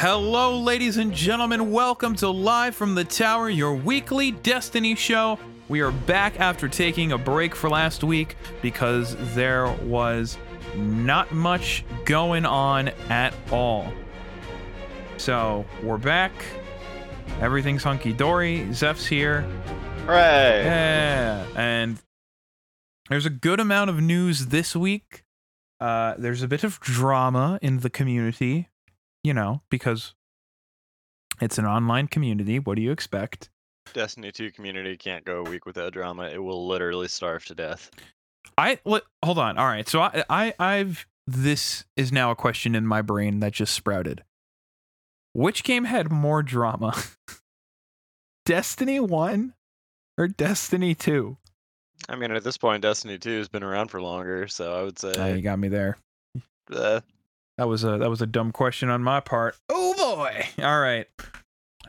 Hello, ladies and gentlemen. Welcome to Live from the Tower, your weekly Destiny show. We are back after taking a break for last week because there was not much going on at all. So, we're back. Everything's hunky dory. Zeph's here. Hooray! Yeah. And there's a good amount of news this week. Uh, there's a bit of drama in the community, you know, because it's an online community. What do you expect? Destiny 2 community can't go a week without drama. It will literally starve to death. I li- hold on. All right. So I, I I've this is now a question in my brain that just sprouted. Which game had more drama? Destiny 1 or Destiny 2? I mean, at this point, Destiny 2 has been around for longer, so I would Oh, say. you got me there. uh, That was a that was a dumb question on my part. Oh boy. All right.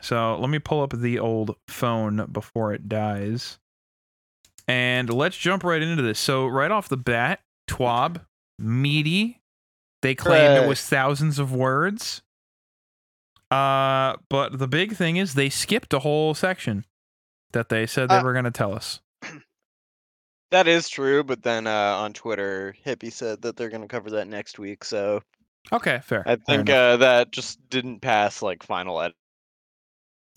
So let me pull up the old phone before it dies. And let's jump right into this. So right off the bat, Twab, meaty. They claimed it was thousands of words. Uh, but the big thing is they skipped a whole section that they said they Uh, were going to tell us. that is true, but then uh, on Twitter, Hippie said that they're going to cover that next week, so Okay, fair. I think enough. uh, that just didn't pass like final edit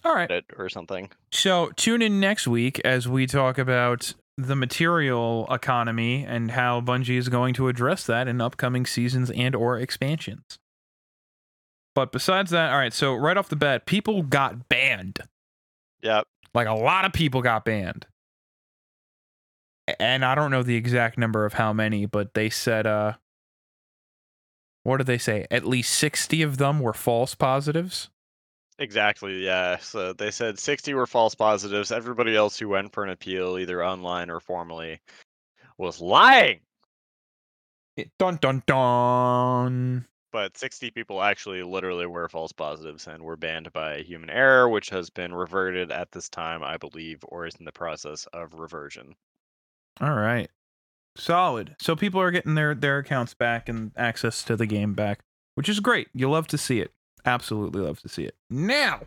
All right. or something. So tune in next week as we talk about the material economy and how Bungie is going to address that in upcoming seasons and or expansions. But besides that, all right, so right off the bat, people got banned. Yep. Like a lot of people got banned. And I don't know the exact number of how many, but they said uh what did they say? At least 60 of them were false positives. Exactly, yeah. So they said 60 were false positives. Everybody else who went for an appeal, either online or formally, was lying. Eh, dun dun dun. but 60 people actually literally were false positives and were banned by human error, which has been reverted at this time, I believe, or is in the process of reversion. All right. Solid. So people are getting their their accounts back and access to the game back, which is great. You love to see it. Absolutely love to see it. Now,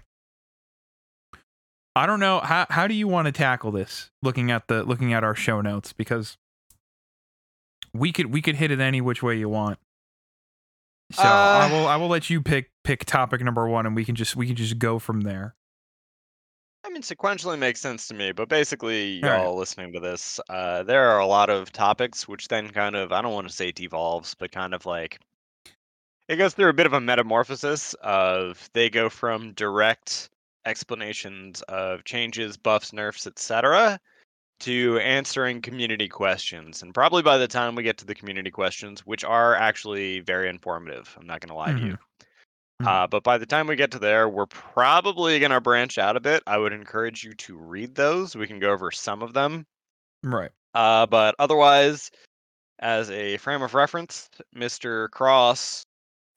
I don't know how how do you want to tackle this looking at the looking at our show notes because we could we could hit it any which way you want. So I Uh, will I will let you pick pick topic number 1 and we can just we can just go from there. I mean, sequentially makes sense to me, but basically, All right. y'all listening to this, uh, there are a lot of topics which then kind of, I don't want to say devolves, but kind of like it goes through a bit of a metamorphosis of they go from direct explanations of changes, buffs, nerfs, etc., to answering community questions. And probably by the time we get to the community questions, which are actually very informative, I'm not going to lie to you. Mhm. Uh, but by the time we get to there, we're probably going to branch out a bit. I would encourage you to read those. We can go over some of them. Right. Uh, but otherwise, as a frame of reference, Mr. Cross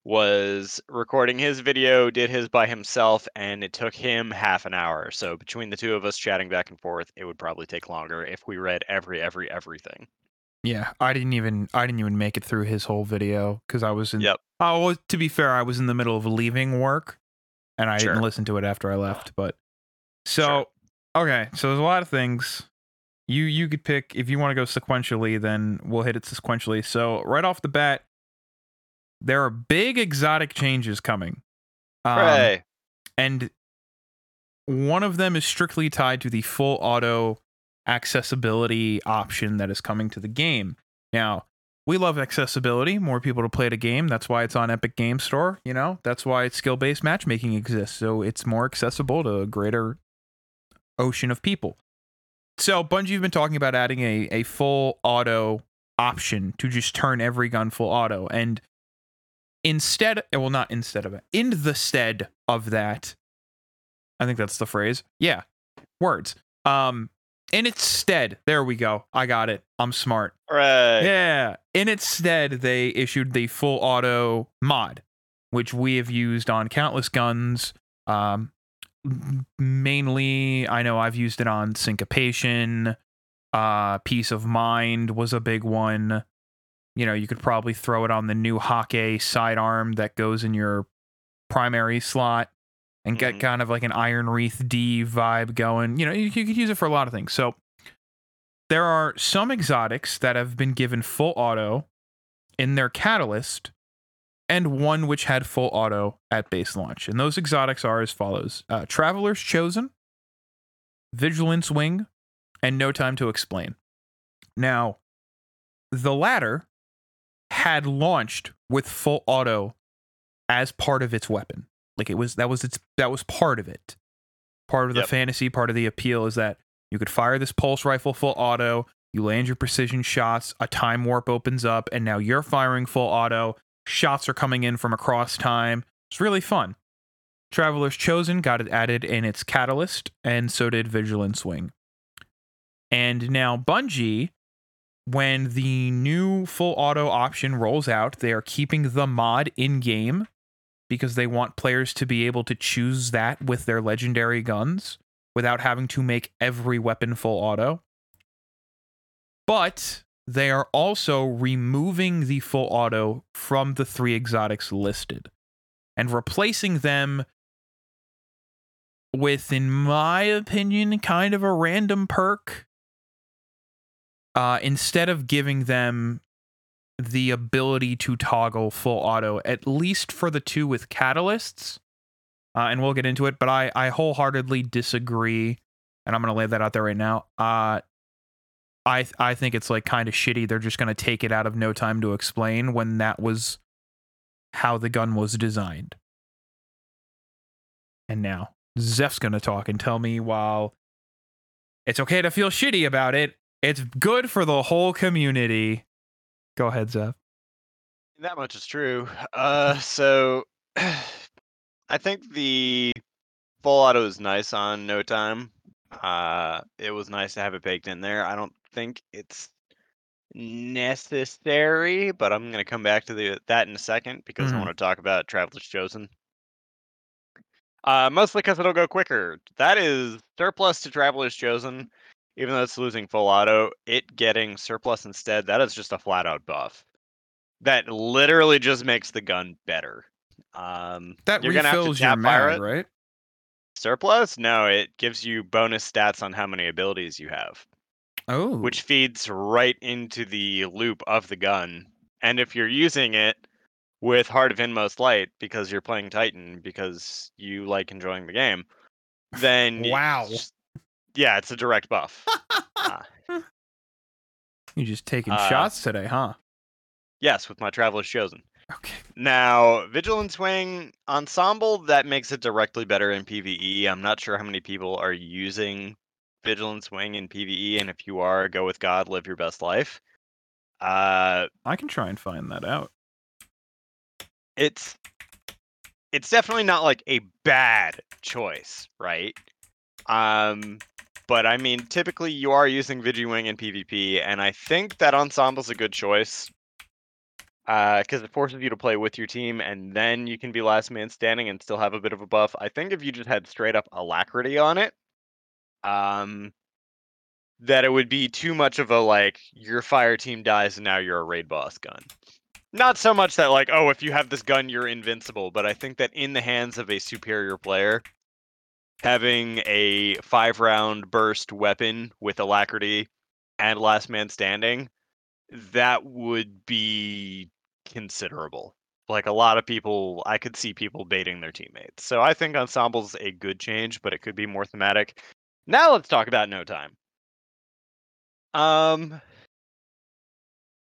was recording his video, did his by himself, and it took him half an hour. So between the two of us chatting back and forth, it would probably take longer if we read every, every, everything. Yeah, I didn't even I didn't even make it through his whole video cuz I was in Yep. Oh, to be fair, I was in the middle of leaving work and I didn't listen to it after I left, but so Sure. okay, so there's a lot of things. You you could pick if you want to go sequentially, then we'll hit it sequentially. So right off the bat, there are big exotic changes coming. Um, Hooray! and one of them is strictly tied to the full auto accessibility option that is coming to the game. Now, we love accessibility, more people to play the game. That's why it's on Epic Game Store, you know? That's why skill based matchmaking exists. So it's more accessible to a greater ocean of people. So Bungie have been talking about adding a, a full auto option to just turn every gun full auto. And instead, well, not instead of it, in the stead of that, I think that's the phrase. Yeah, words. Um, in its stead, there we go. I got it. I'm smart. Hooray! Yeah. In its stead, they issued the full auto mod, which we have used on countless guns. Um, mainly, I know I've used it on syncopation. Uh, peace of mind was a big one. You know, you could probably throw it on the new Häkke sidearm that goes in your primary slot and get Mhm. kind of like an Iron Wreath D vibe going. You know, you, you could use it for a lot of things. So there are some exotics that have been given full auto in their catalyst and one which had full auto at base launch. And those exotics are as follows uh, Traveler's Chosen, Vigilance Wing, and No Time to Explain. Now, the latter had launched with full auto as part of its weapon. Like it was that was its that was part of it. Part of the fantasy, part of the appeal is that you could fire this pulse rifle full auto, you land your precision shots, a time warp opens up, and now you're firing full auto. Shots are coming in from across time. It's really fun. Traveler's Chosen got it added in its catalyst, and so did Vigilance Wing. And now Bungie, when the new full auto option rolls out, they are keeping the mod in game because they want players to be able to choose that with their legendary guns without having to make every weapon full auto. But they are also removing the full auto from the three exotics listed and replacing them with, in my opinion, kind of a random perk. Uh, instead of giving them the ability to toggle full auto, at least for the two with catalysts. Uh, and we'll get into it, but I, I wholeheartedly disagree, and I'm gonna lay that out there right now. Uh, I I think it's like kind of shitty. They're just gonna take it out of no time to explain when that was how the gun was designed. And now Zeph's gonna talk and tell me while it's okay to feel shitty about it, it's good for the whole community. Go ahead, Zeph. That much is true. Uh, so I think the full auto is nice on no time. Uh, it was nice to have it baked in there. I don't think it's necessary, but I'm gonna come back to the that in a second because Mhm. I want to talk about Traveler's Chosen. Uh, mostly because it'll go quicker. That is surplus to Traveler's Chosen, even though it's losing full auto. It getting surplus instead. That is just a flat out buff. That literally just makes the gun better. Um, That you're gonna have to refills your fire mag, right? Surplus? No, it gives you bonus stats on how many abilities you have, Oh, which feeds right into the loop of the gun. And if you're using it with Heart of Inmost Light because you're playing Titan because you like enjoying the game, then Wow. S- yeah, it's a direct buff. Uh, you just taking uh, shots today, huh? yes, with my Traveler's Chosen. Okay. Now, Vigilance Wing Ensemble, that makes it directly better in PvE. I'm not sure how many people are using Vigilance Wing in PvE, and if you are, go with God, live your best life. Uh, I can try and find that out. it's it's definitely not like a bad choice, right? Um, but I mean, typically you are using Vigi-Wing in PvP, and I think that Ensemble's a good choice. Because it forces you to play with your team, and then you can be last man standing and still have a bit of a buff. I think if you just had straight up alacrity on it, um, that it would be too much of a like your fire team dies and now you're a raid boss gun. Not so much that like oh if you have this gun you're invincible, but I think that in the hands of a superior player, having a five round burst weapon with alacrity and last man standing, that would be considerable. Like a lot of people, I could see people baiting their teammates. So I think ensemble's a good change, but it could be more thematic. Now let's talk about no time. Um,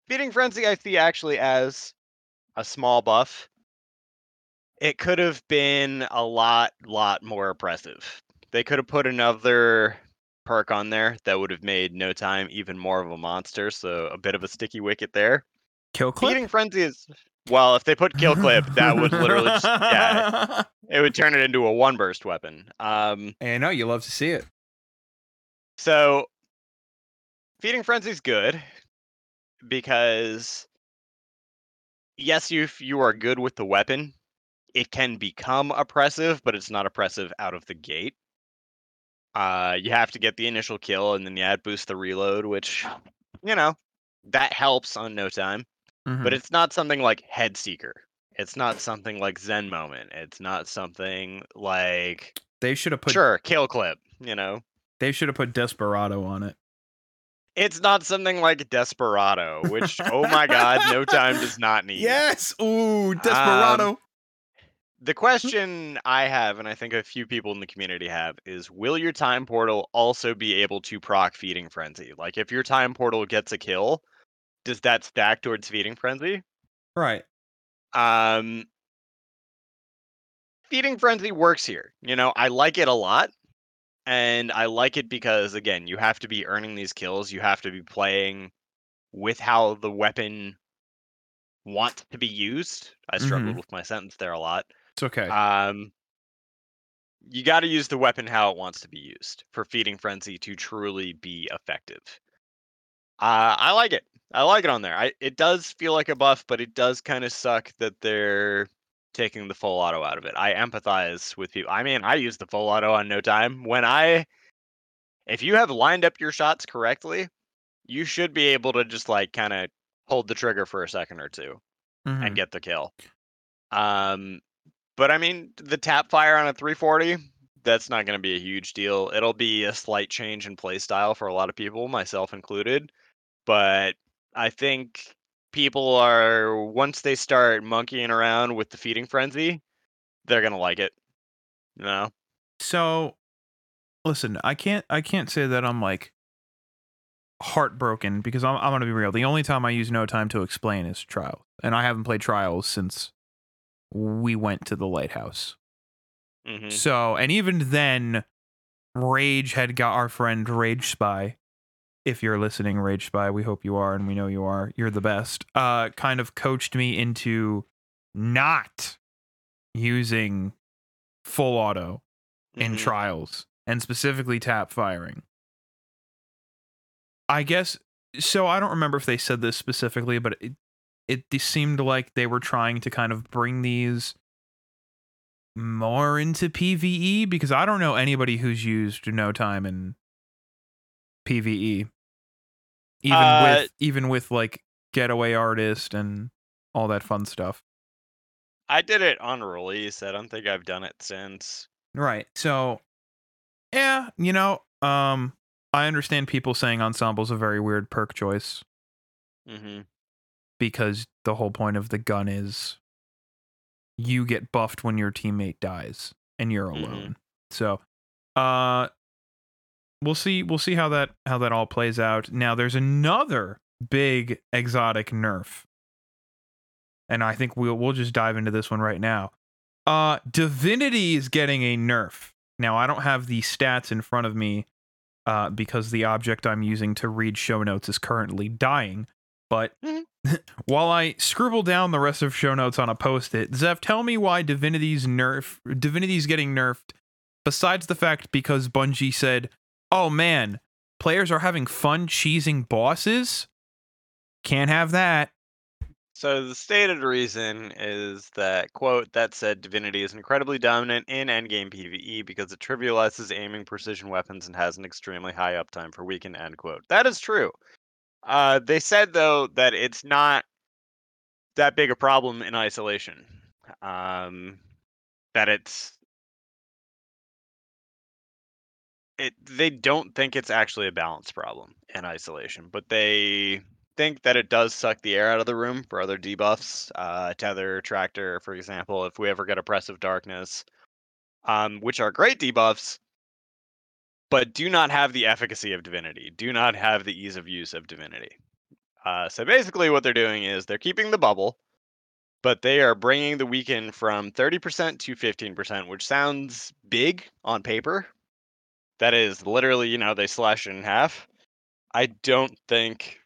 feeding frenzy I see actually as a small buff. It could have been a lot, lot more oppressive. They could have put another perk on there that would have made no time even more of a monster. So a bit of a sticky wicket there. Kill clip. Feeding frenzy is well, if they put kill clip, that would literally just, yeah, it would turn it into a one burst weapon. Um, and I know you love to see it. so feeding frenzy is good because yes, you if you are good with the weapon, it can become oppressive, but it's not oppressive out of the gate. Uh, you have to get the initial kill, and then you add boost the reload, which you know that helps on no time. Mhm. but it's not something like head seeker It's not something like Zen Moment. It's not something like They should have put sure kill clip. You know, they should have put Desperado on it. it's not something like Desperado, which oh my god, no time does not need. Yes. Ooh, Desperado. The question I have, and I think a few people in the community have, is will your time portal also be able to proc feeding frenzy? Like if your time portal gets a kill, does that stack towards feeding frenzy? right. Um feeding frenzy works here. You know, I like it a lot. And I like it because again, you have to be earning these kills. You have to be playing with how the weapon wants to be used. I struggled Mhm. with my sentence there a lot. It's okay. Um, you got to use the weapon how it wants to be used for feeding frenzy to truly be effective. Uh, I like it. I like it on there. I it does feel like a buff, but it does kind of suck that they're taking the full auto out of it. I empathize with people. I mean, I use the full auto on no time. When I if you have lined up your shots correctly, you should be able to just like kind of hold the trigger for a second or 2 Mhm. and get the kill. Um, but I mean, the tap fire on a 340, that's not going to be a huge deal. It'll be a slight change in play style for a lot of people, myself included. But I think people are once they start monkeying around with the feeding frenzy, they're going to like it. You know? So, listen, I can't I can't say that I'm like heartbroken because I'm I'm gonna be real. The only time I use no time to explain is trial, and I haven't played trials since we went to the lighthouse. hmm So, and even then, Rage had got our friend Rage Spy. If you're listening, Rage Spy, we hope you are, and we know you are. You're the best. Uh, kind of coached me into not using full auto in Mhm. trials and specifically tap firing. I guess so. I don't remember if they said this specifically, but it it seemed like they were trying to kind of bring these more into PVE because I don't know anybody who's used no time in PVE. Even Uh, with even with like getaway artist and all that fun stuff. I did it on release. I don't think I've done it since. Right. So yeah, you know, um I understand people saying ensemble's a very weird perk choice hmm because the whole point of the gun is you get buffed when your teammate dies and you're Mhm. alone. So uh we'll see we'll see how that how that all plays out. Now there's another big exotic nerf. And I think we'll we'll just dive into this one right now. Uh Divinity is getting a nerf. Now I don't have the stats in front of me uh because the object I'm using to read show notes is currently dying. But Mhm. while I scribble down the rest of show notes on a post-it, Zeph, tell me why Divinity's nerf Divinity's getting nerfed besides the fact because Bungie said, "Oh man, players are having fun cheesing bosses." Can't have that. So the stated reason is that quote that said Divinity is incredibly dominant in endgame PvE because it trivializes aiming precision weapons and has an extremely high uptime for weaken end quote. That is true. Uh, they said though that it's not that big a problem in isolation. Um, that it's it they don't think it's actually a balance problem in isolation, but they think that it does suck the air out of the room for other debuffs. Uh, tether, tractor, for example, if we ever get oppressive darkness, um, which are great debuffs, but do not have the efficacy of divinity, do not have the ease of use of divinity. Uh, so basically, what they're doing is they're keeping the bubble, but they are bringing the weaken from 30% to 15%, which sounds big on paper. That is literally, you know, they slash it in half. I don't think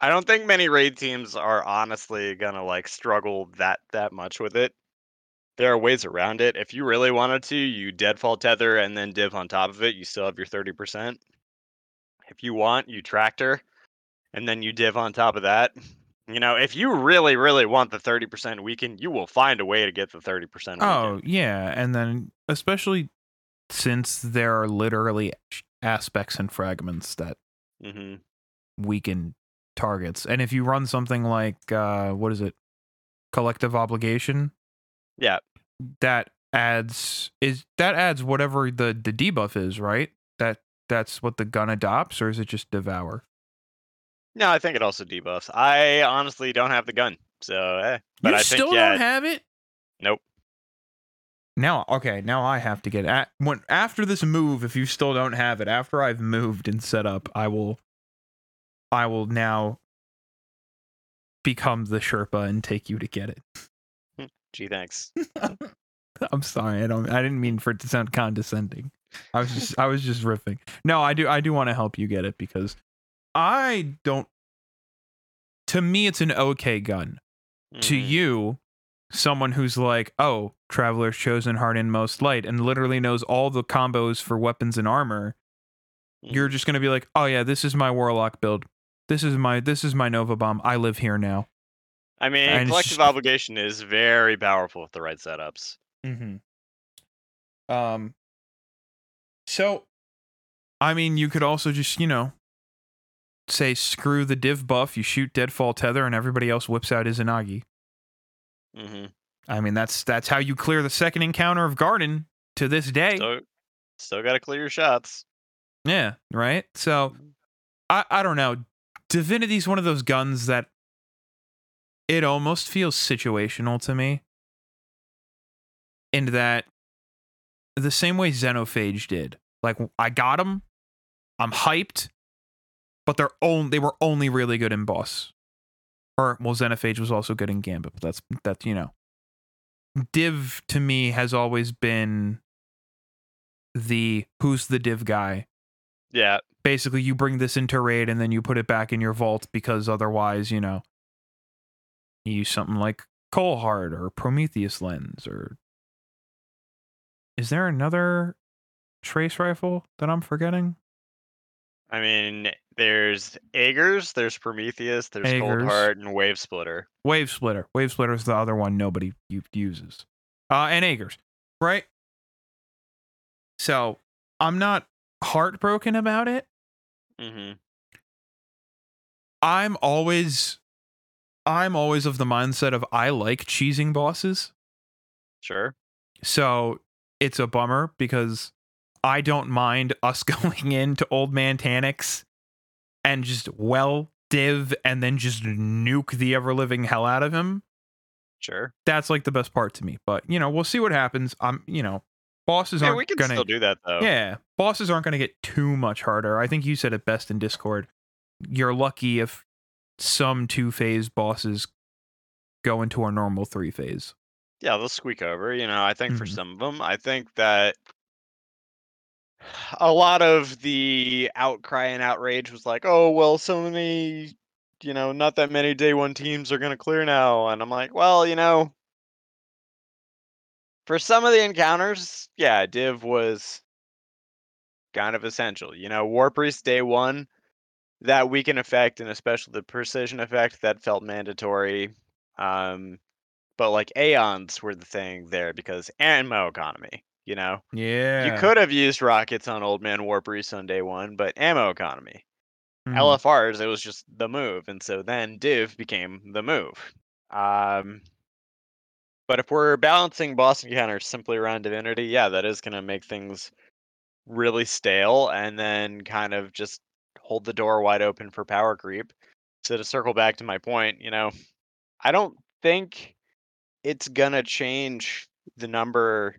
I don't think many raid teams are honestly gonna like struggle that that much with it. There are ways around it. If you really wanted to, you deadfall tether and then div on top of it. You still have your 30%. If you want, you tractor and then you div on top of that. You know, if you really, really want the 30% weaken, you will find a way to get the 30% weaken. Oh, yeah, and then especially since there are literally aspects and fragments that hmm weaken targets. And if you run something like uh what is it? collective obligation. Yeah. That adds is that adds whatever the the debuff is, right? That that's what the gun adopts, or is it just devour? No, I think it also debuffs. I honestly don't have the gun, so eh. But you I still think yeah, don't have it. nope. Now, okay, now I have to get at when after this move. If you still don't have it, after I've moved and set up, I will, I will now become the Sherpa and take you to get it. Gee, thanks. I'm sorry, I don't, I didn't mean for it to sound condescending. I was just, I was just riffing. No, I do, I do want to help you get it because I don't. To me, it's an okay gun. To Mhm. you, someone who's like, oh, Traveler's Chosen, Heart of Inmost Light, and literally knows all the combos for weapons and armor, you're just gonna be like, oh yeah, this is my Warlock build. This is my this is my Nova Bomb. I live here now. I mean, and collective just- obligation is very powerful with the right setups. Mm-hmm. Um. So, I mean, you could also just you know say screw the div buff. You shoot Deadfall Tether, and everybody else whips out Izanagi. hmm I mean, that's that's how you clear the second encounter of Garden to this day. Still, still got to clear your shots. Yeah, right. So I I don't know. Divinity's one of those guns that it almost feels situational to me. In that the same way Xenophage did. Like I got them, I'm hyped, but they're only they were only really good in boss. Or well, Xenophage was also good in Gambit, but that's that's you know. Div to me has always been the who's the div guy Yeah, basically you bring this into raid and then you put it back in your vault because otherwise, you know, use something like Coldheart or Prometheus Lens or is there another trace rifle that I'm forgetting? I mean, there's Agers, there's Prometheus, there's Cold Aegers. Heart, and Wave Splitter. Wave Splitter. Wave Splitter is the other one nobody uses. Uh, and Agers, right? So I'm not heartbroken about it. hmm I'm always, I'm always of the mindset of I like cheesing bosses. Sure. So it's a bummer because I don't mind us going into Old Man Taniks and just well div and then just nuke the ever living hell out of him. Sure. That's like the best part to me. But you know, we'll see what happens. I'm you know, bosses Yeah, aren't we can gonna still do that though. Yeah. Bosses aren't gonna get too much harder. I think you said it best in Discord. You're lucky if some two phase bosses go into our normal three phase. yeah, they'll squeak over. You know, I think for Mhm. some of them, I think that a lot of the outcry and outrage was like, "Oh, well, so many, you know, not that many day one teams are gonna clear now," and I'm like, well, you know, for some of the encounters, yeah, div was kind of essential. You know, War Priest day one, that weaken effect and especially the precision effect that felt mandatory. Um, but like Aeons were the thing there because ammo economy. You know, Yeah. you could have used rockets on Old Man War Priest on day one, but ammo economy. Mhm. LFRs, it was just the move, and so then div became the move. Um, but if we're balancing boss encounters simply around divinity, yeah, that is going to make things really stale, and then kind of just hold the door wide open for power creep. So to circle back to my point, you know, I don't think it's gonna change the number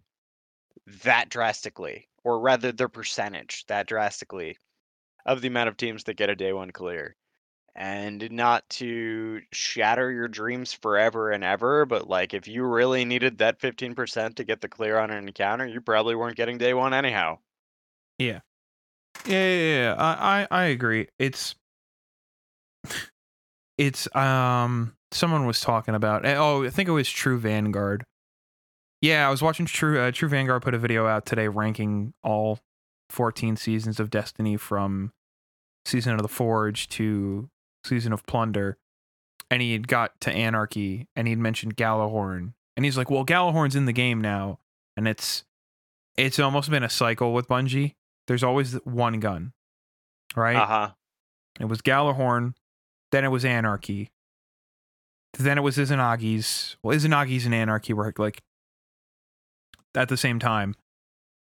that drastically, or rather the percentage that drastically of the amount of teams that get a day one clear. And not to shatter your dreams forever and ever, but like if you really needed that 15% to get the clear on an encounter, you probably weren't getting day one anyhow. Yeah, yeah, yeah, yeah. I, I, I agree. It's, it's, um, someone was talking about. eh, Oh, I think it was True Vanguard. Yeah, I was watching True uh, True Vanguard put a video out today ranking all 14 seasons of Destiny from season of the Forge to season of Plunder, and he had got to Anarchy, and he'd mentioned Gjallarhorn, and he's like, "Well, Gjallarhorn's in the game now, and it's it's almost been a cycle with Bungie. There's always one gun, right? Uh huh. It was Gjallarhorn, then it was Anarchy, then it was Izanagi's. Well, Izanagi's and Anarchy were like at the same time.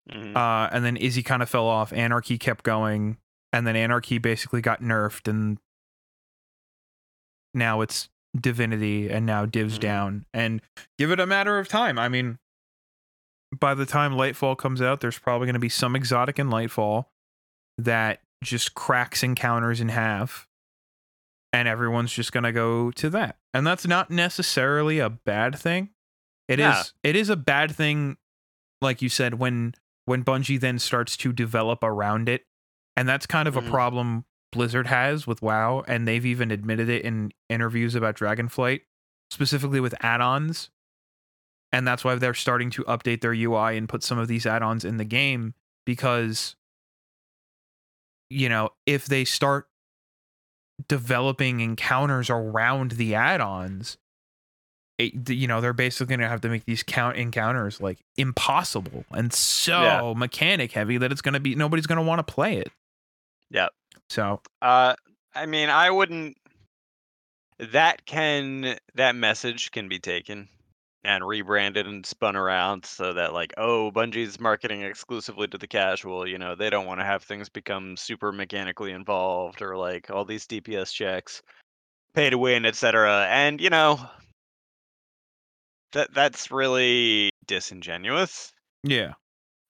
Mhm. Uh, and then Izzy kind of fell off. Anarchy kept going, and then Anarchy basically got nerfed, and now it's Divinity, and now Divs Mhm. down. And give it a matter of time. I mean, by the time Lightfall comes out, there's probably going to be some exotic in Lightfall that just cracks encounters in half, and everyone's just going to go to that. And that's not necessarily a bad thing. It is. Yeah. It is a bad thing, like you said, when when Bungie then starts to develop around it, and that's kind of Mhm. a problem Blizzard has with WoW, and they've even admitted it in interviews about Dragonflight, specifically with add-ons. And that's why they're starting to update their UI and put some of these add-ons in the game because you know, if they start developing encounters around the add-ons, it, you know, they're basically going to have to make these count encounters like impossible and so Yeah. mechanic heavy that it's going to be nobody's going to want to play it. Yep. So, Uh, I mean, I wouldn't. That can that message can be taken and rebranded and spun around so that like, oh, Bungie's marketing exclusively to the casual. You know, they don't want to have things become super mechanically involved or like all these DPS checks, pay to win, etc. And you know, that that's really disingenuous yeah.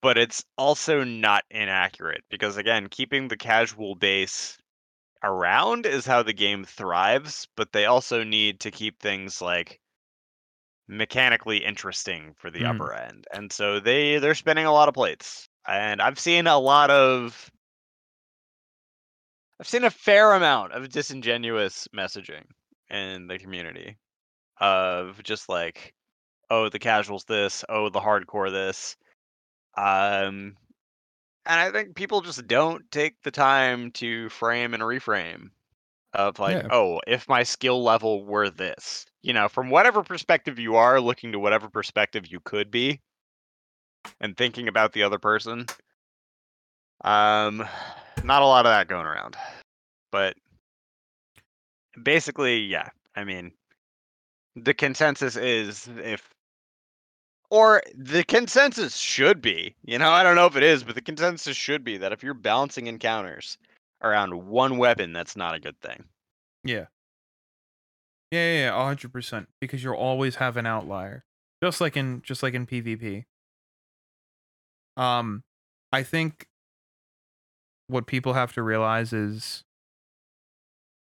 but it's also not inaccurate because again keeping the casual base around is how the game thrives but they also need to keep things like mechanically interesting for the Mm. upper end and so they they're spinning a lot of plates and i've seen a lot of i've seen a fair amount of disingenuous messaging in the community of just like oh the casuals this oh the hardcore this um, and I think people just don't take the time to frame and reframe of like, Yeah. oh, if my skill level were this, you know, from whatever perspective you are, looking to whatever perspective you could be, and thinking about the other person. Um, not a lot of that going around, but basically, yeah. I mean, the consensus is if or the consensus should be, you know, I don't know if it is, but the consensus should be that if you're balancing encounters around one weapon, that's not a good thing. Yeah. Yeah, yeah, yeah, hundred percent. Because you'll always have an outlier, just like in just like in PvP. Um, I think what people have to realize is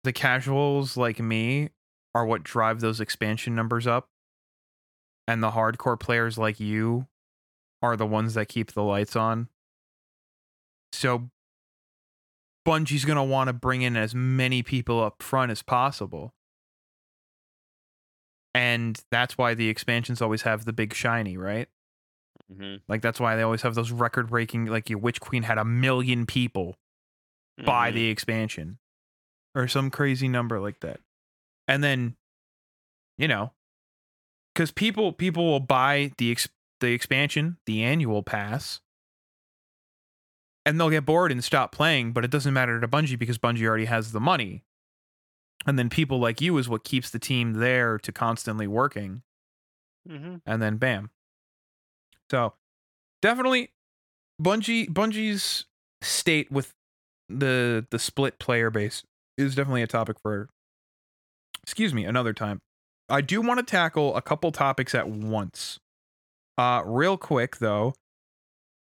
the casuals like me are what drive those expansion numbers up, and the hardcore players like you are the ones that keep the lights on. So Bungie's gonna want to bring in as many people up front as possible. And that's why the expansions always have the big shiny, right? Mm-hmm. Like that's why they always have those record breaking like your Witch Queen had a million people buy Mm-hmm. the expansion. Or some crazy number like that. And then you know, cuz people people will buy the ex- the expansion, the annual pass, and they'll get bored and stop playing, but it doesn't matter to Bungie because Bungie already has the money. And then people like you is what keeps the team there to constantly working. Mm-hmm. And then bam. So definitely Bungie Bungie's state with the the split player base is definitely a topic for excuse me, another time. I do want to tackle a couple topics at once. Uh real quick though,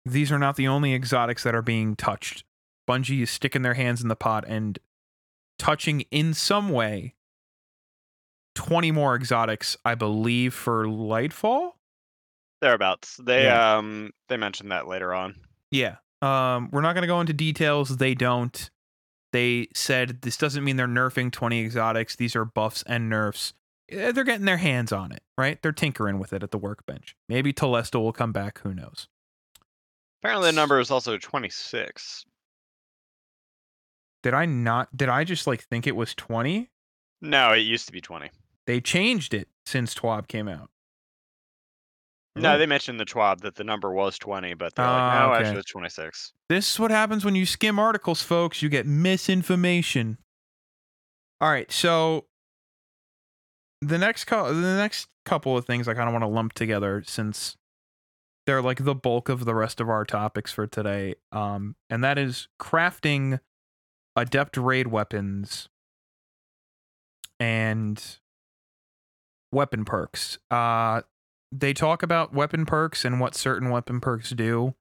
these are not the only exotics that are being touched. Bungie is sticking their hands in the pot and touching in some way 20 more exotics, I believe, for Lightfall. Thereabouts. They Yeah. um they mentioned that later on. Yeah. Um, we're not going to go into details. They don't. They said this doesn't mean they're nerfing 20 exotics. These are buffs and nerfs. Eh, They're getting their hands on it, right? They're tinkering with it at the workbench. Maybe Telesto will come back. Who knows? Apparently, the number is also 26. Did I not? Did I just like think it was 20? No, it used to be 20. They changed it since TWAB came out. No, they mentioned the TWAB that the number was 20, but they're Ah, like, no, okay. actually, it's 26. This is what happens when you skim articles, folks. You get misinformation. All right, so the next co- the next couple of things I kind of want to lump together since they're like the bulk of the rest of our topics for today. Um, and that is crafting adept raid weapons and weapon perks. Uh, they talk about weapon perks and what certain weapon perks do.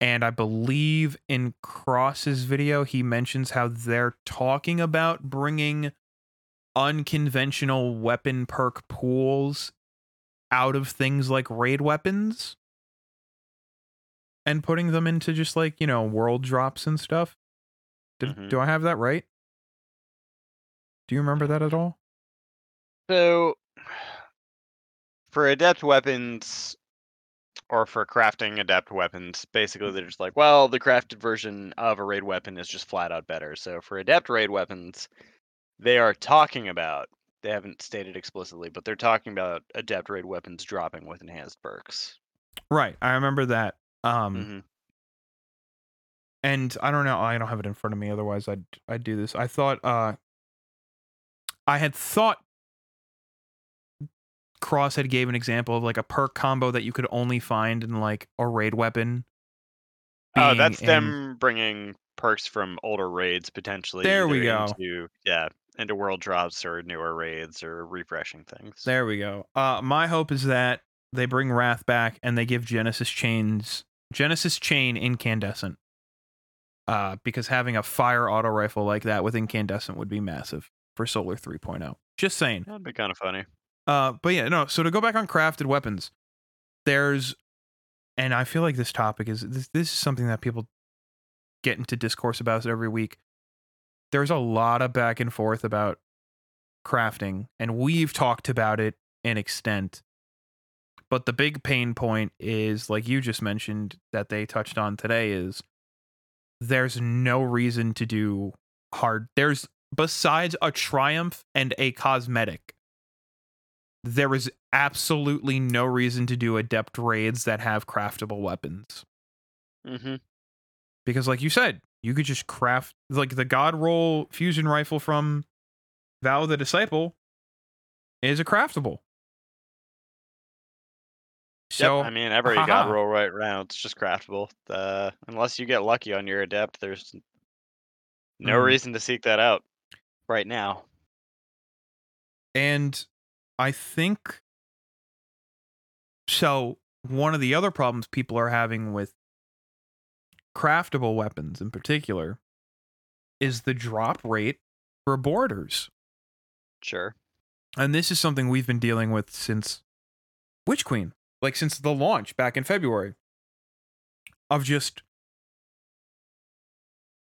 And I believe in Cross's video, he mentions how they're talking about bringing unconventional weapon perk pools out of things like raid weapons and putting them into just like, you know, world drops and stuff. Did, Mhm. Do I have that right? Do you remember that at all? So, for adept weapons, or for crafting adept weapons, basically they're just like, well, the crafted version of a raid weapon is just flat out better. So for adept raid weapons, they are talking about. They haven't stated explicitly, but they're talking about adept raid weapons dropping with enhanced perks. Right. I remember that. Um hmm and I don't know, I don't have it in front of me otherwise I'd I'd do this. I thought uh I had thought Cross had gave an example of like a perk combo that you could only find in like a raid weapon. Oh, that's in- them bringing perks from older raids potentially. There we go. Into, yeah, into world drops or newer raids or refreshing things. There we go. Uh, my hope is that they bring Wrath back and they give Genesis chains Genesis chain incandescent. Uh, because having a fire auto rifle like that with incandescent would be massive for Solar 3.0. Just saying. That'd be kind of funny. Uh, but yeah, no. So to go back on crafted weapons, there's, and I feel like this topic is this. This is something that people get into discourse about every week. There's a lot of back and forth about crafting, and we've talked about it in extent. But the big pain point is, like you just mentioned, that they touched on today is there's no reason to do hard. There's besides a triumph and a cosmetic there is absolutely no reason to do adept raids that have craftable weapons hmm because like you said you could just craft like the god roll fusion rifle from vow the disciple is a craftable so yep, I mean, every haha. god roll right round, it's just craftable. Uh, unless you get lucky on your adept, there's no Mm. reason to seek that out right now. And I think so. One of the other problems people are having with craftable weapons in particular is the drop rate for borders. Sure. And this is something we've been dealing with since Witch Queen, like since the launch back in February, of just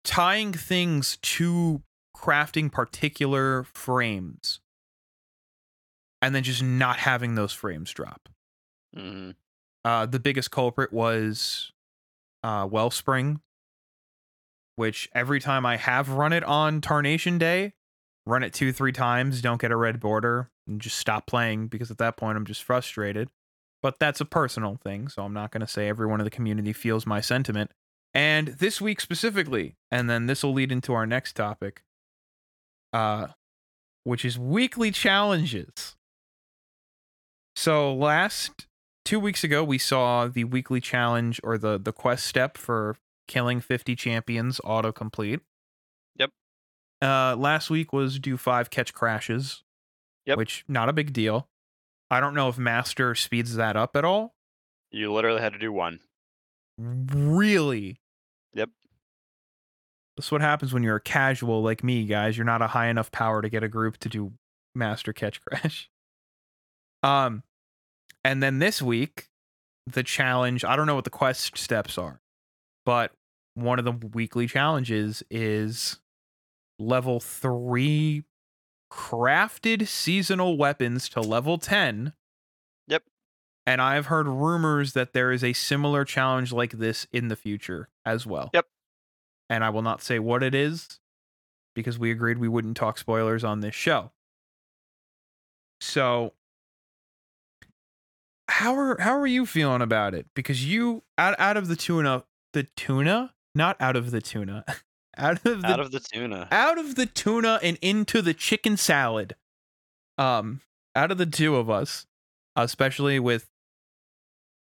tying things to crafting particular frames and then just not having those frames drop. hmm Uh, the biggest culprit was uh, Wellspring, which every time I have run it on Tarnation Day, run it two, three times, don't get a red border, and just stop playing because at that point I'm just frustrated. But that's a personal thing, so I'm not going to say everyone in the community feels my sentiment. And this week specifically, and then this will lead into our next topic, uh, which is weekly challenges. So last two weeks ago, we saw the weekly challenge or the the quest step for killing 50 champions autocomplete. Yep. Uh, last week was do five Ketchcrashes. Yep. Which not a big deal. I don't know if Master speeds that up at all. You literally had to do one. Really? Yep. That's what happens when you're a casual like me, guys. You're not a high enough power to get a group to do master Ketchcrash. Um, and then this week, the challenge. I don't know what the quest steps are, but one of the weekly challenges is level three crafted seasonal weapons to level 10. Yep. And I've heard rumors that there is a similar challenge like this in the future as well. Yep. And I will not say what it is because we agreed we wouldn't talk spoilers on this show. So how are how are you feeling about it? Because you out out of the tuna the tuna? Not out of the tuna. out of the Out of the tuna. out of the tuna and into the chicken salad. um, out of the two of us, especially with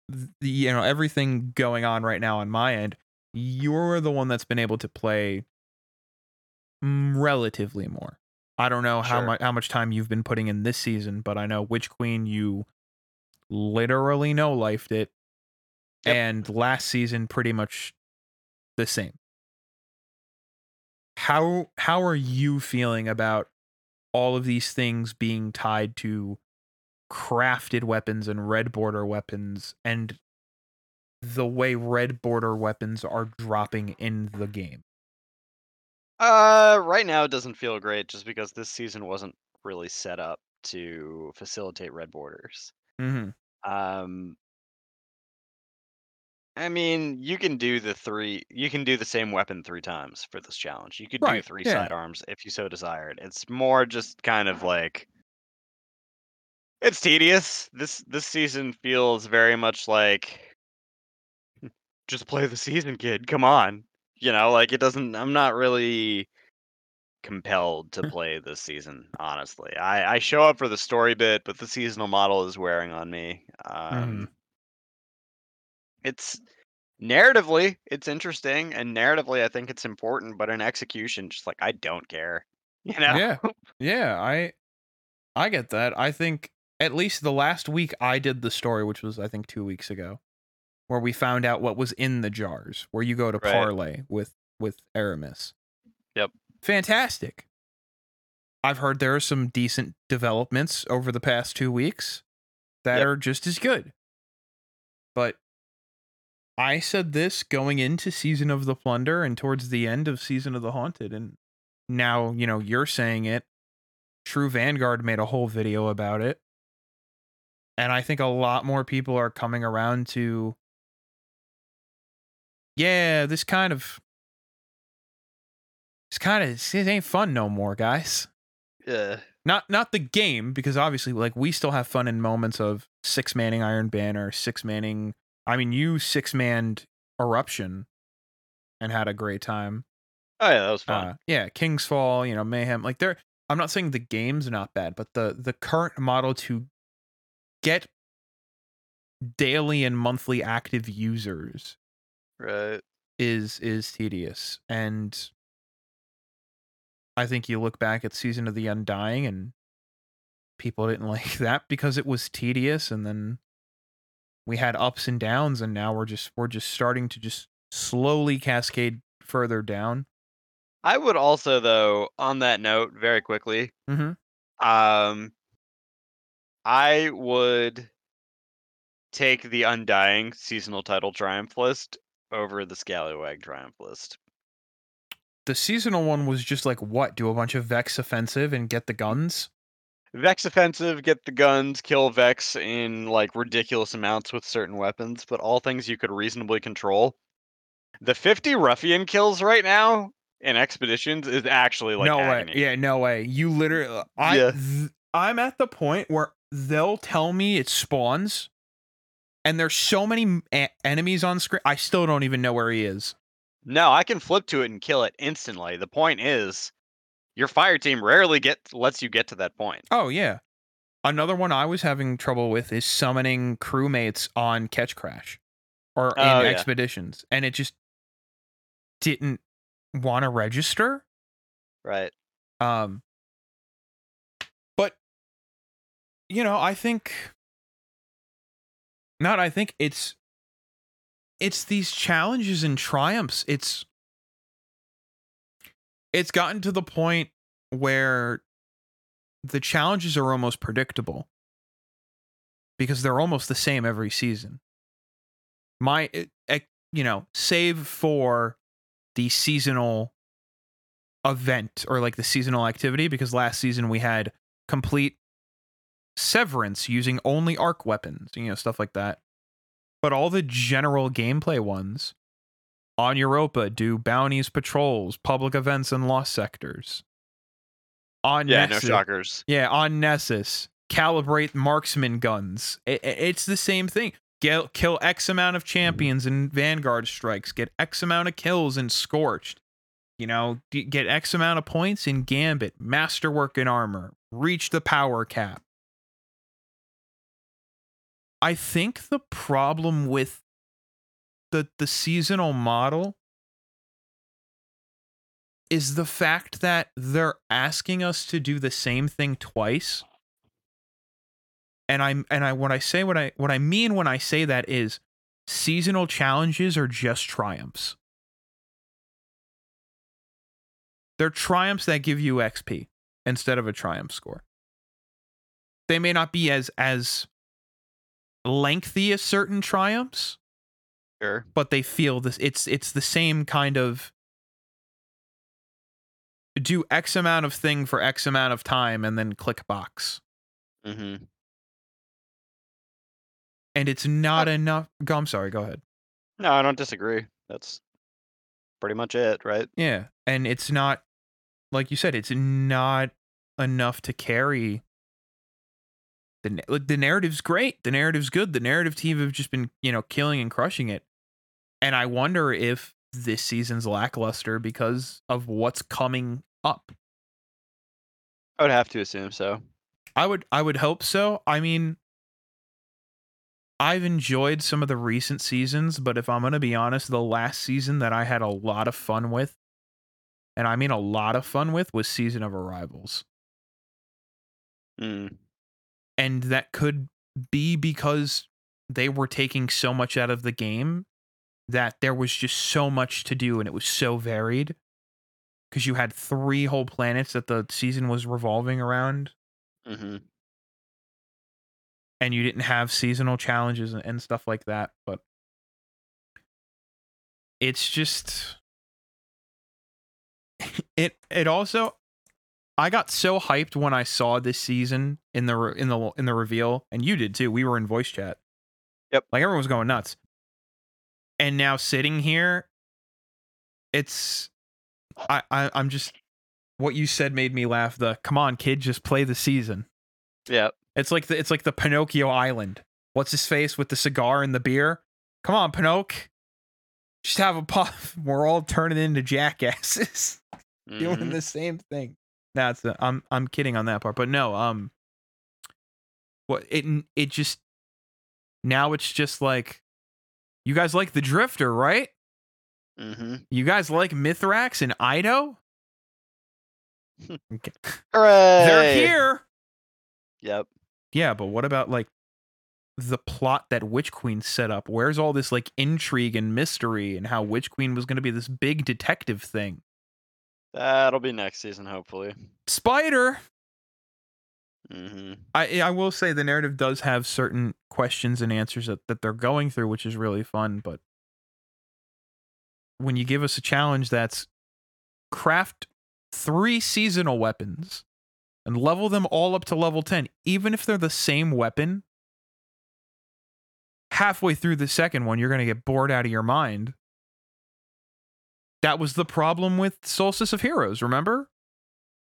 the you know everything going on right now on my end, you're the one that's been able to play relatively more. I don't know how Sure. much how much time you've been putting in this season, but I know Witch Queen you literally no lifed it, Yep. and last season pretty much the same. How how are you feeling about all of these things being tied to crafted weapons and red border weapons and the way red border weapons are dropping in the game? Uh, right now it doesn't feel great just because this season wasn't really set up to facilitate red borders. Mm-hmm. Um, I mean, you can do the three. You can do the same weapon three times for this challenge. You could do Right, three yeah. sidearms if you so desired. It's more just kind of like it's tedious. This this season feels very much like just play the season, kid. Come on, you know, like it doesn't. I'm not really compelled to play this season. Honestly, I I show up for the story bit, but the seasonal model is wearing on me. Um, it's narratively it's interesting and narratively i think it's important but in execution just like i don't care you know Yeah. Yeah, I I get that. I think at least the last week I did the story, which was I think 2 weeks ago, where we found out what was in the jars, where you go to Right. parlay with with Eramis. Yep. Fantastic. I've heard there are some decent developments over the past 2 weeks that Yep. are just as good. But I said this going into Season of the Plunder and towards the end of Season of the Haunted and now, you know, you're saying it. True Vanguard made a whole video about it. And I think a lot more people are coming around to yeah, this kind of it's kind of it ain't fun no more, guys. yeah Not not the game because obviously like we still have fun in moments of six manning Iron Banner, six manning. I mean, you six manned Eruption and had a great time. oh yeah that was fun Uh, yeah, King's Fall, you know, Mayhem. Like they're I'm not saying the game's not bad, but the the current model to get daily and monthly active users right is is tedious. And I think you look back at Season of the Undying and people didn't like that because it was tedious and then we had ups and downs and now we're just we're just starting to just slowly cascade further down. i would also though on that note very quickly Mhm. um i would take the undying seasonal title triumph list over the scallywag triumph list the seasonal one was just like what do a bunch of vex offensive and get the guns Vex offensive, get the guns, kill Vex in like ridiculous amounts with certain weapons, but all things you could reasonably control. The 50 ruffian kills right now in expeditions is actually like no agony. way yeah no way you literally uh, i Yeah. th- i'm at the point where they'll tell me it spawns and there's so many m- a- enemies on screen i still don't even know where he is No, I can flip to it and kill it instantly. The point is, your fire team rarely get lets you get to that point. oh yeah another one i was having trouble with is summoning crewmates on Ketchcrash or in Oh, yeah. expeditions and it just didn't want to register Right. Um, but you know, I think not. I think it's it's these challenges and triumphs. It's it's gotten to the point where the challenges are almost predictable because they're almost the same every season. My, eh, eh, you know, save for the seasonal event or like the seasonal activity because last season we had complete severance using only arc weapons, you know, stuff like that. But all the general gameplay ones on Europa do bounties, patrols, public events, and lost sectors. On Yeah, Nessus, no shockers. yeah, on Nessus, calibrate marksman guns. I- I- it's the same thing. Get, kill X amount of champions in Vanguard strikes. Get X amount of kills in Scorched. You know, get X amount of points in Gambit, Masterwork in armor, reach the power cap. I think the problem with the the seasonal model is the fact that they're asking us to do the same thing twice. And I'm and I what I say what I what I mean when I say that is seasonal challenges are just triumphs. They're triumphs that give you XP instead of a triumph score. They may not be as as lengthy as certain triumphs, Sure. but they feel this it's it's the same kind of do x amount of thing for x amount of time and then click box Mm-hmm. and it's not enough go i'm sorry go ahead No, I don't disagree. That's pretty much it, right? yeah and it's not like you said it's not enough to carry the like the narrative's great the narrative's good the narrative team have just been you know killing and crushing it and i wonder if this season's lackluster because of what's coming up I would have to assume so. I would I would hope so. I mean I've enjoyed some of the recent seasons, but if I'm going to be honest, the last season that I had a lot of fun with and I mean a lot of fun with was Season of Arrivals. Mm. And that could be because they were taking so much out of the game that there was just so much to do and it was so varied because you had three whole planets that the season was revolving around Mm-hmm. and you didn't have seasonal challenges and, and stuff like that but it's just it it also I got so hyped when I saw this season in the re- in the in the reveal and you did too we were in voice chat Yep. like everyone was going nuts and now sitting here it's I, I I'm just what you said made me laugh the come on kid just play the season Yeah. it's like the it's like the Pinocchio Island. What's his face with the cigar and the beer? Come on, Pinocchio. Just have a puff. We're all turning into jackasses doing Mhm. the same thing. That's the, I'm I'm kidding on that part, but no, um what it it just now it's just like you guys like the Drifter, right? Mhm. You guys like Mithrax and Eido? Okay. Hooray! They're here. Yep. Yeah, but what about like the plot that Witch Queen set up? Where's all this like intrigue and mystery and how Witch Queen was going to be this big detective thing? That'll be next season, hopefully. Spider. Mm-hmm. I I will say the narrative does have certain questions and answers that, that they're going through, which is really fun. But when you give us a challenge that's craft three seasonal weapons and level them all up to level 10, even if they're the same weapon, halfway through the second one, you're going to get bored out of your mind. That was the problem with Solstice of Heroes, remember?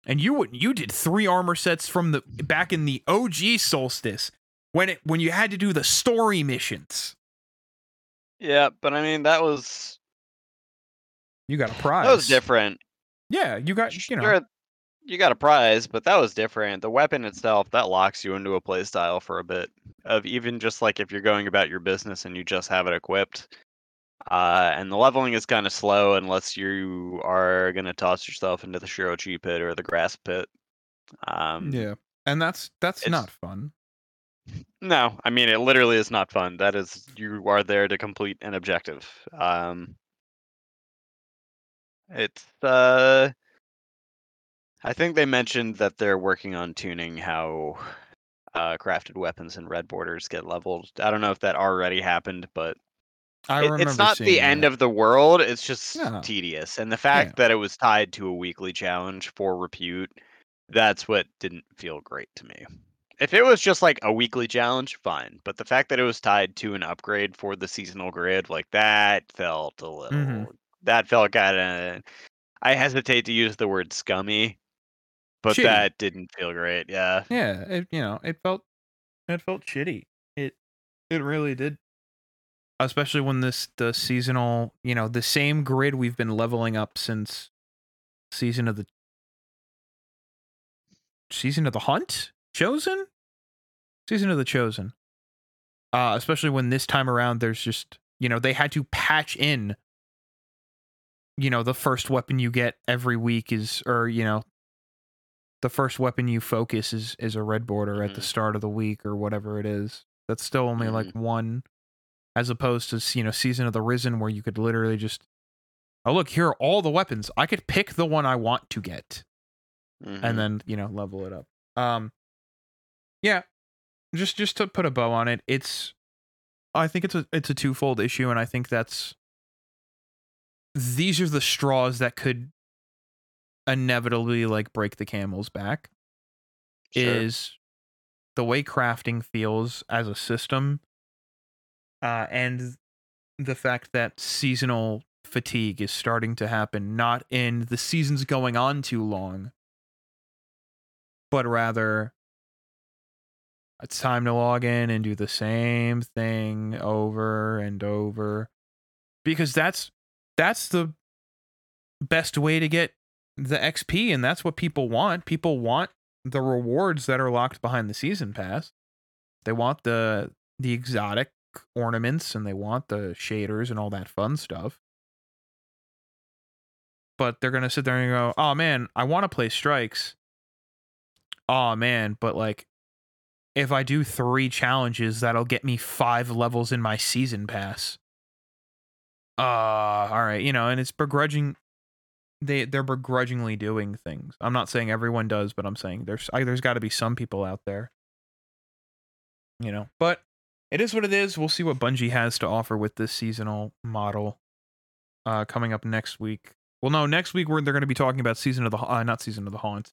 And you you did three armor sets from the back in the OG Solstice when it when you had to do the story missions. Yeah, but I mean that was You got a prize. that was different. Yeah, you got you know. Sure, you got a prize, but that was different. The weapon itself that locks you into a playstyle for a bit of even just like if you're going about your business and you just have it equipped. Uh, and the leveling is kind of slow unless you are gonna toss yourself into the Shuro Chi pit or the grass pit. Um, Yeah. And that's that's not fun. No, I mean it literally is not fun. That is you are there to complete an objective. Um it's uh I think they mentioned that they're working on tuning how uh crafted weapons and red borders get leveled. I don't know if that already happened, but I remember it's not the seeing end of the world, it's just No. tedious. And the fact that it was tied to a weekly challenge for repute, that's what didn't feel great to me. If it was just like a weekly challenge, fine. But the fact that it was tied to an upgrade for the seasonal grid, like that felt a little Mhm. that felt kind of I hesitate to use the word scummy, but Shitty. that didn't feel great. Yeah. Yeah, it, you know, it felt it felt shitty. It it really did. Especially when this the seasonal, you know, the same grid we've been leveling up since season of the season of the hunt? Chosen? Season of the chosen. Uh especially when this time around there's just you know they had to patch in you know the first weapon you get every week is or you know the first weapon you focus is is a red border at the Mhm. start of the week or whatever it is. That's still only like one as opposed to you know season of the risen where you could literally just oh look here are all the weapons i could pick the one i want to get Mhm. and then you know level it up um yeah just just to put a bow on it it's i think it's a it's a twofold issue and i think that's these are the straws that could inevitably like break the camel's back Sure. is the way crafting feels as a system uh and the fact that seasonal fatigue is starting to happen not in the seasons going on too long but rather it's time to log in and do the same thing over and over because that's that's the best way to get the XP and that's what people want. People want the rewards that are locked behind the season pass. They want the the exotic ornaments and they want the shaders and all that fun stuff. But they're to sit there and go, "Oh man, I want to play strikes." Oh man, but like if I do 3 challenges that'll get me 5 levels in my season pass. Uh, all right, you know, and it's begrudging they they're begrudgingly doing things. I'm not saying everyone does, but I'm saying there's I, there's got to be some people out there. You know, but it is what it is. We'll see what Bungie has to offer with this seasonal model uh coming up next week. Well, no, next week we're they're going to be talking about season of the uh, not season of the haunt.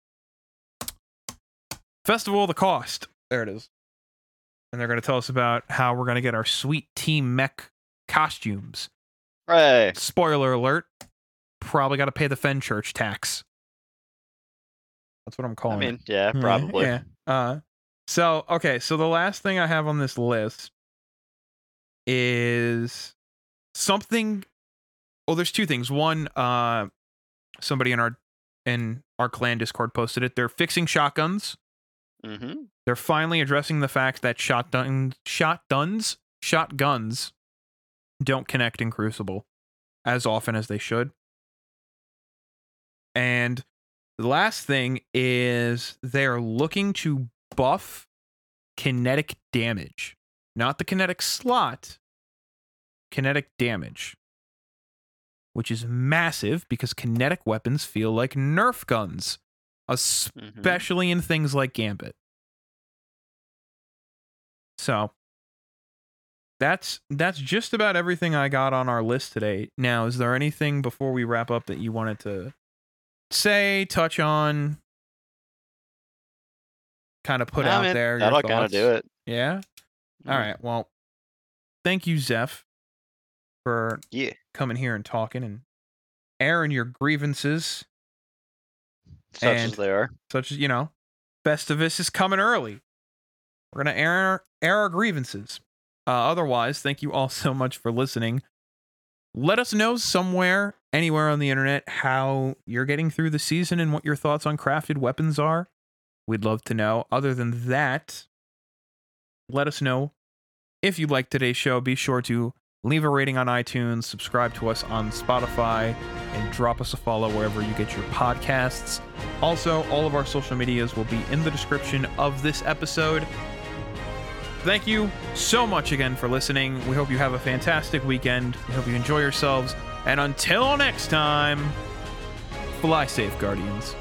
Festival of the Lost. There it is. And they're going to tell us about how we're going to get our sweet team mech costumes. Hooray. Spoiler alert. Probably got to pay the Fenchurch tax. That's what I'm calling it. mean, yeah, Yeah, probably. Yeah. Uh, so okay, so the last thing I have on this list is something. Well, there's two things. One, uh, somebody in our in our clan Discord posted it. They're fixing shotguns. Mm-hmm. They're finally addressing the fact that shotgun shotguns shotguns don't connect in Crucible as often as they should. And the last thing is they're looking to buff kinetic damage, not the kinetic slot, kinetic damage, which is massive because kinetic weapons feel like Nerf guns, Mm-hmm. especially in things like Gambit. So that's that's just about everything I got on our list today. Now, is there anything before we wrap up that you wanted to say, touch on, kind of put Nah, out man, there? That'll kind of do it. Yeah. All Mm. right. Well, thank you, Zeph, for Yeah. coming here and talking and airing your grievances, Such And- as they are. such as you know, Festivus is coming early. We're gonna air air our grievances. Uh, otherwise, thank you all so much for listening. Let us know somewhere, anywhere on the internet, how you're getting through the season and what your thoughts on crafted weapons are. We'd love to know. Other than that, let us know if you like today's show. Be sure to leave a rating on iTunes, subscribe to us on Spotify, and drop us a follow wherever you get your podcasts. Also, all of our social medias will be in the description of this episode. Thank you so much again for listening. We hope you have a fantastic weekend. We hope you enjoy yourselves. And until next time, fly safe, Guardians.